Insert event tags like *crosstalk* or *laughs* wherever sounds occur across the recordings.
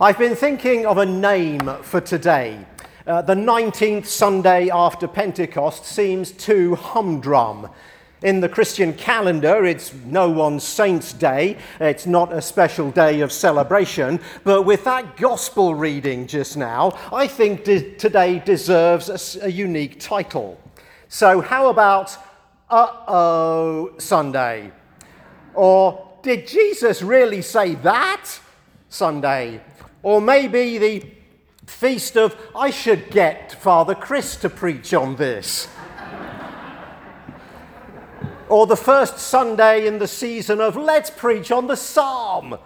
I've been thinking of a name for today. Uh, the 19th Sunday after Pentecost seems too humdrum. In the Christian calendar, it's no one's saint's day. It's not a special day of celebration. But with that gospel reading just now, I think de- today deserves a, a unique title. So, how about Uh oh Sunday? Or did Jesus really say that Sunday? Or maybe the feast of, I should get Father Chris to preach on this. *laughs* or the first Sunday in the season of, let's preach on the psalm.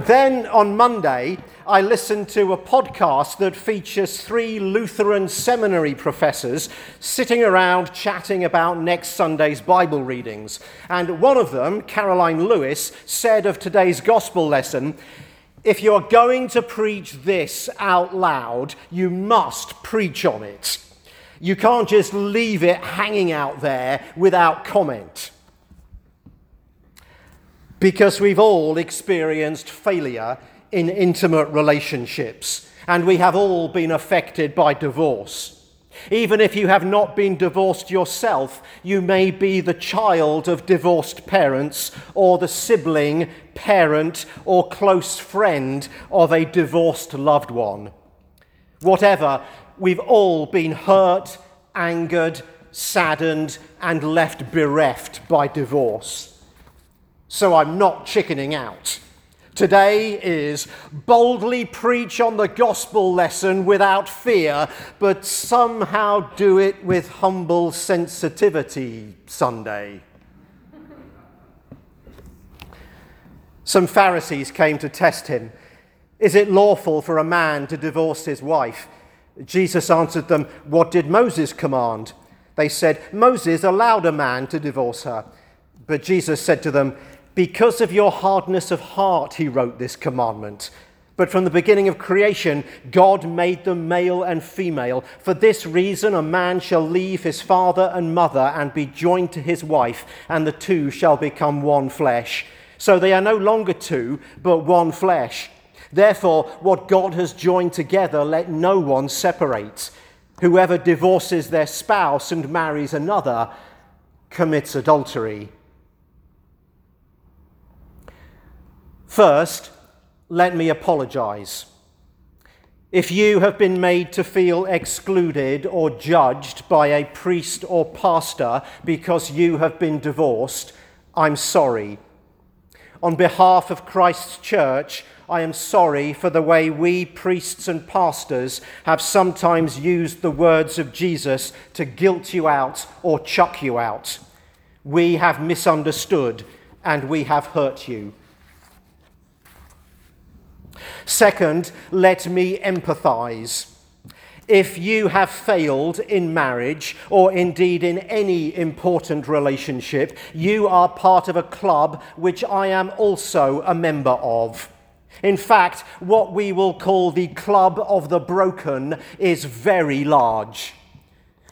then on Monday, I listened to a podcast that features three Lutheran seminary professors sitting around chatting about next Sunday's Bible readings. And one of them, Karoline Lewis, said of today's gospel lesson if you're going to preach this out loud, you must preach on it. You can't just leave it hanging out there without comment. Because we've all experienced failure in intimate relationships, and we have all been affected by divorce. Even if you have not been divorced yourself, you may be the child of divorced parents or the sibling, parent, or close friend of a divorced loved one. Whatever, we've all been hurt, angered, saddened, and left bereft by divorce. So I'm not chickening out. Today is boldly preach on the gospel lesson without fear, but somehow do it with humble sensitivity Sunday. Some Pharisees came to test him. Is it lawful for a man to divorce his wife? Jesus answered them, What did Moses command? They said, Moses allowed a man to divorce her. But Jesus said to them, because of your hardness of heart, he wrote this commandment. But from the beginning of creation, God made them male and female. For this reason, a man shall leave his father and mother and be joined to his wife, and the two shall become one flesh. So they are no longer two, but one flesh. Therefore, what God has joined together, let no one separate. Whoever divorces their spouse and marries another commits adultery. First, let me apologize. If you have been made to feel excluded or judged by a priest or pastor because you have been divorced, I'm sorry. On behalf of Christ's church, I am sorry for the way we priests and pastors have sometimes used the words of Jesus to guilt you out or chuck you out. We have misunderstood and we have hurt you. Second, let me empathize. If you have failed in marriage or indeed in any important relationship, you are part of a club which I am also a member of. In fact, what we will call the Club of the Broken is very large.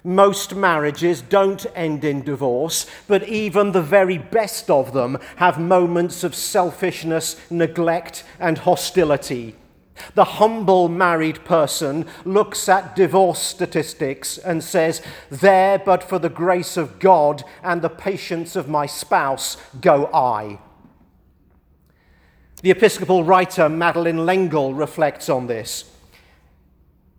Most marriages don't end in divorce, but even the very best of them have moments of selfishness, neglect, and hostility. The humble married person looks at divorce statistics and says, There, but for the grace of God and the patience of my spouse, go I. The Episcopal writer Madeleine L'Engle reflects on this.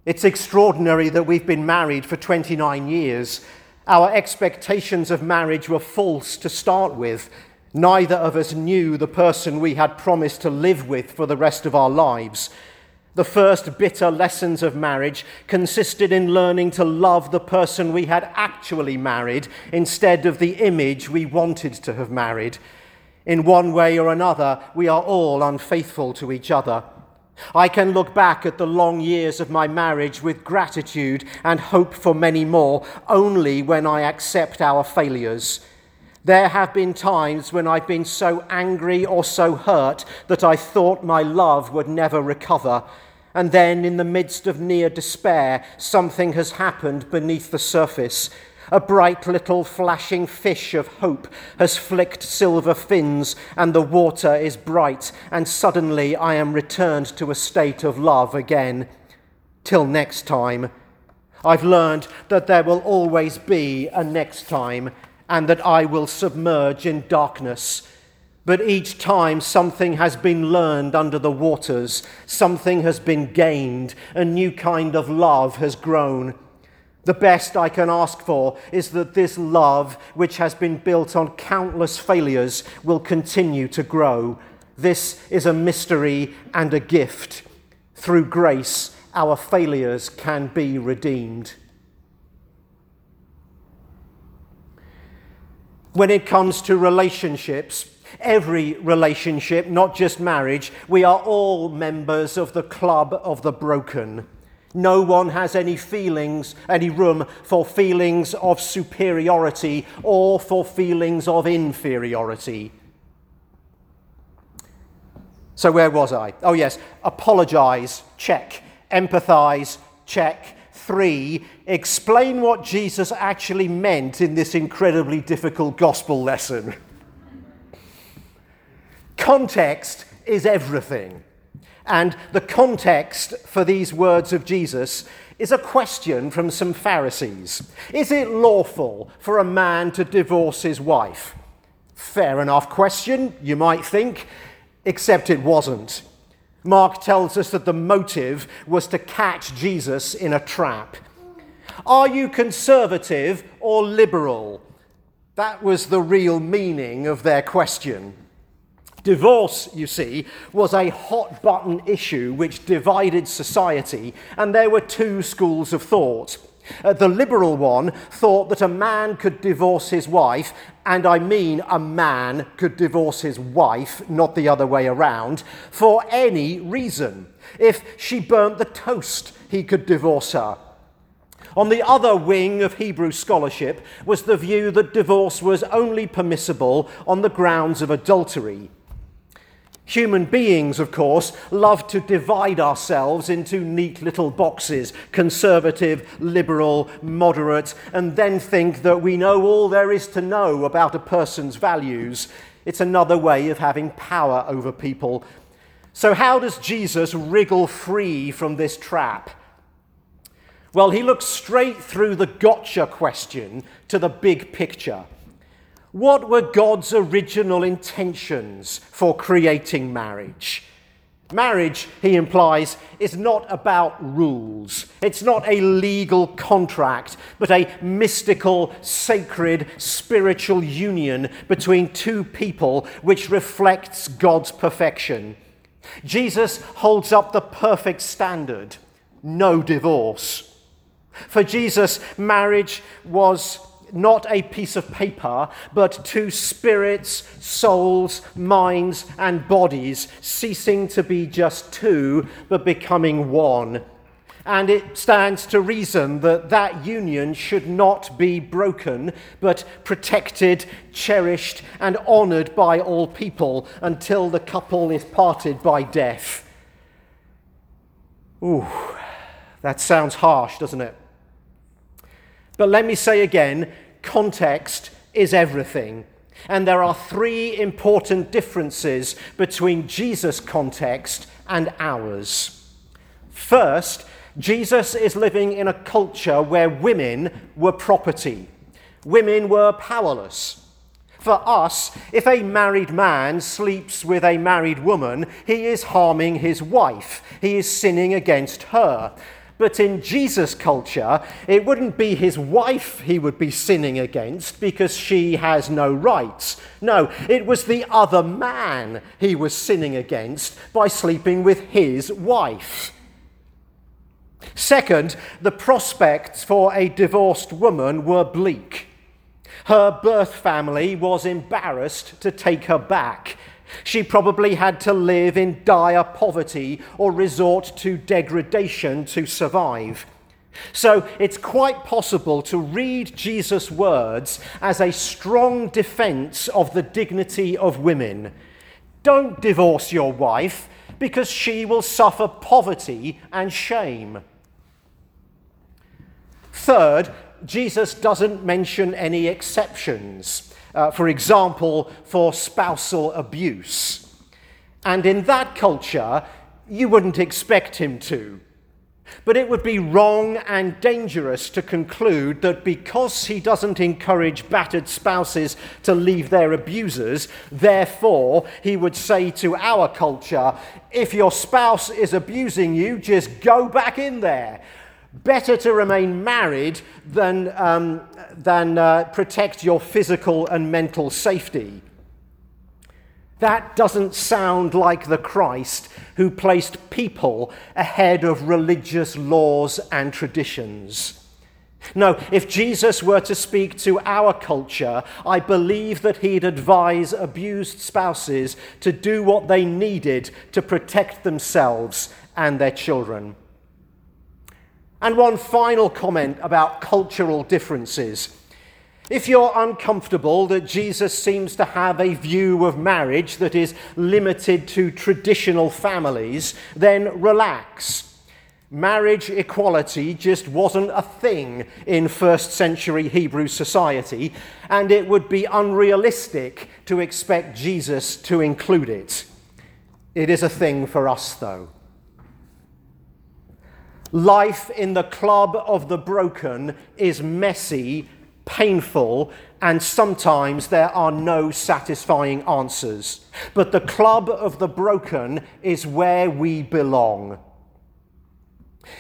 It's extraordinary that we've been married for 29 years. Our expectations of marriage were false to start with. Neither of us knew the person we had promised to live with for the rest of our lives. The first bitter lessons of marriage consisted in learning to love the person we had actually married instead of the image we wanted to have married. In one way or another, we are all unfaithful to each other. I can look back at the long years of my marriage with gratitude and hope for many more only when I accept our failures. There have been times when I've been so angry or so hurt that I thought my love would never recover. And then, in the midst of near despair, something has happened beneath the surface. A bright little flashing fish of hope has flicked silver fins, and the water is bright, and suddenly I am returned to a state of love again. Till next time, I've learned that there will always be a next time, and that I will submerge in darkness. But each time something has been learned under the waters, something has been gained, a new kind of love has grown. The best I can ask for is that this love, which has been built on countless failures, will continue to grow. This is a mystery and a gift. Through grace, our failures can be redeemed. When it comes to relationships, every relationship, not just marriage, we are all members of the club of the broken. No one has any feelings, any room for feelings of superiority or for feelings of inferiority. So, where was I? Oh, yes, apologize, check. Empathize, check. Three, explain what Jesus actually meant in this incredibly difficult gospel lesson. *laughs* Context is everything. And the context for these words of Jesus is a question from some Pharisees. Is it lawful for a man to divorce his wife? Fair enough question, you might think, except it wasn't. Mark tells us that the motive was to catch Jesus in a trap. Are you conservative or liberal? That was the real meaning of their question. Divorce, you see, was a hot button issue which divided society, and there were two schools of thought. Uh, the liberal one thought that a man could divorce his wife, and I mean a man could divorce his wife, not the other way around, for any reason. If she burnt the toast, he could divorce her. On the other wing of Hebrew scholarship was the view that divorce was only permissible on the grounds of adultery. Human beings, of course, love to divide ourselves into neat little boxes conservative, liberal, moderate and then think that we know all there is to know about a person's values. It's another way of having power over people. So, how does Jesus wriggle free from this trap? Well, he looks straight through the gotcha question to the big picture. What were God's original intentions for creating marriage? Marriage, he implies, is not about rules. It's not a legal contract, but a mystical, sacred, spiritual union between two people which reflects God's perfection. Jesus holds up the perfect standard no divorce. For Jesus, marriage was not a piece of paper, but two spirits, souls, minds, and bodies, ceasing to be just two, but becoming one. And it stands to reason that that union should not be broken, but protected, cherished, and honoured by all people until the couple is parted by death. Ooh, that sounds harsh, doesn't it? But let me say again context is everything. And there are three important differences between Jesus' context and ours. First, Jesus is living in a culture where women were property, women were powerless. For us, if a married man sleeps with a married woman, he is harming his wife, he is sinning against her. But in Jesus' culture, it wouldn't be his wife he would be sinning against because she has no rights. No, it was the other man he was sinning against by sleeping with his wife. Second, the prospects for a divorced woman were bleak. Her birth family was embarrassed to take her back she probably had to live in dire poverty or resort to degradation to survive. So it's quite possible to read Jesus' words as a strong defense of the dignity of women. Don't divorce your wife because she will suffer poverty and shame. Third, Jesus doesn't mention any exceptions. Uh, for example, for spousal abuse. And in that culture, you wouldn't expect him to. But it would be wrong and dangerous to conclude that because he doesn't encourage battered spouses to leave their abusers, therefore he would say to our culture, if your spouse is abusing you, just go back in there. Better to remain married than, um, than uh, protect your physical and mental safety. That doesn't sound like the Christ who placed people ahead of religious laws and traditions. No, if Jesus were to speak to our culture, I believe that he'd advise abused spouses to do what they needed to protect themselves and their children. And one final comment about cultural differences. If you're uncomfortable that Jesus seems to have a view of marriage that is limited to traditional families, then relax. Marriage equality just wasn't a thing in first century Hebrew society, and it would be unrealistic to expect Jesus to include it. It is a thing for us, though. Life in the club of the broken is messy painful, and sometimes there are no satisfying answers. But the club of the broken is where we belong.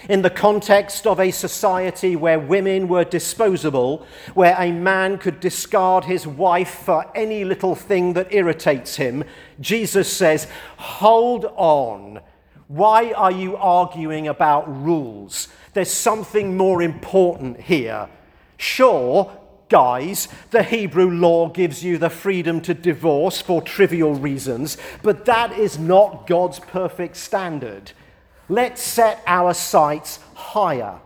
In the context of a society where women were disposable, where a man could discard his wife for any little thing that irritates him, Jesus says, Hold on. Why are you arguing about rules? There's something more important here. Sure, guys, the Hebrew law gives you the freedom to divorce for trivial reasons, but that is not God's perfect standard. Let's set our sights higher.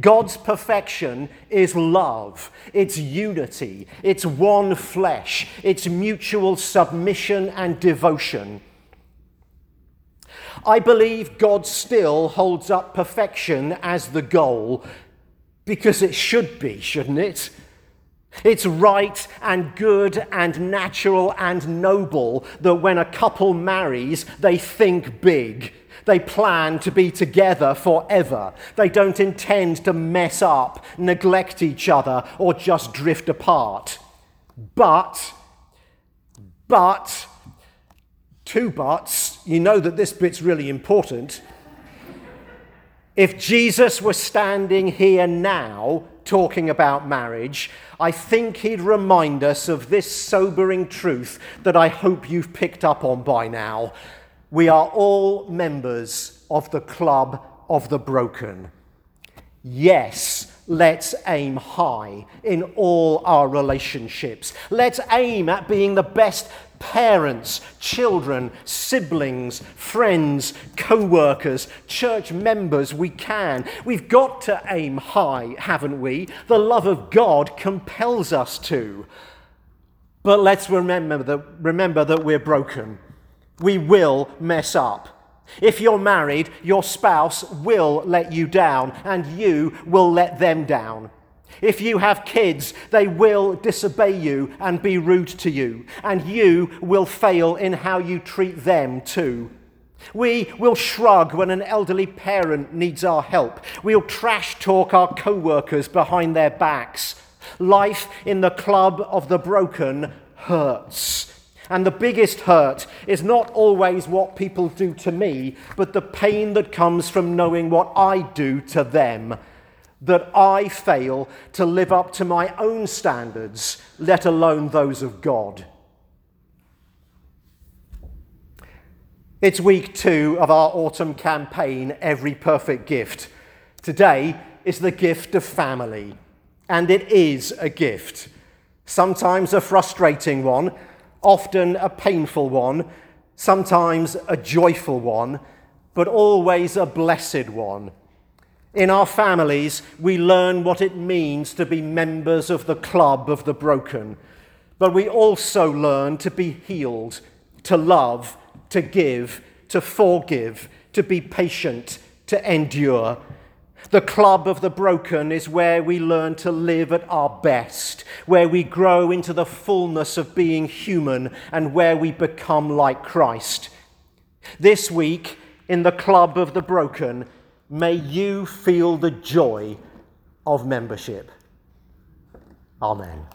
God's perfection is love, it's unity, it's one flesh, it's mutual submission and devotion. I believe God still holds up perfection as the goal, because it should be, shouldn't it? It's right and good and natural and noble that when a couple marries, they think big. They plan to be together forever. They don't intend to mess up, neglect each other, or just drift apart. But, but, two buts, you know that this bit's really important. If Jesus were standing here now talking about marriage, I think he'd remind us of this sobering truth that I hope you've picked up on by now. We are all members of the club of the broken. Yes, let's aim high in all our relationships. Let's aim at being the best parents, children, siblings, friends, co workers, church members we can. We've got to aim high, haven't we? The love of God compels us to. But let's remember that, remember that we're broken. We will mess up. If you're married, your spouse will let you down, and you will let them down. If you have kids, they will disobey you and be rude to you, and you will fail in how you treat them too. We will shrug when an elderly parent needs our help. We'll trash talk our co workers behind their backs. Life in the club of the broken hurts. And the biggest hurt is not always what people do to me, but the pain that comes from knowing what I do to them that I fail to live up to my own standards, let alone those of God. It's week two of our autumn campaign, Every Perfect Gift. Today is the gift of family, and it is a gift. Sometimes a frustrating one, often a painful one, sometimes a joyful one, but always a blessed one. In our families, we learn what it means to be members of the club of the broken, but we also learn to be healed, to love, to give, to forgive, to be patient, to endure. The club of the broken is where we learn to live at our best, where we grow into the fullness of being human, and where we become like Christ. This week, in the club of the broken, may you feel the joy of membership. Amen.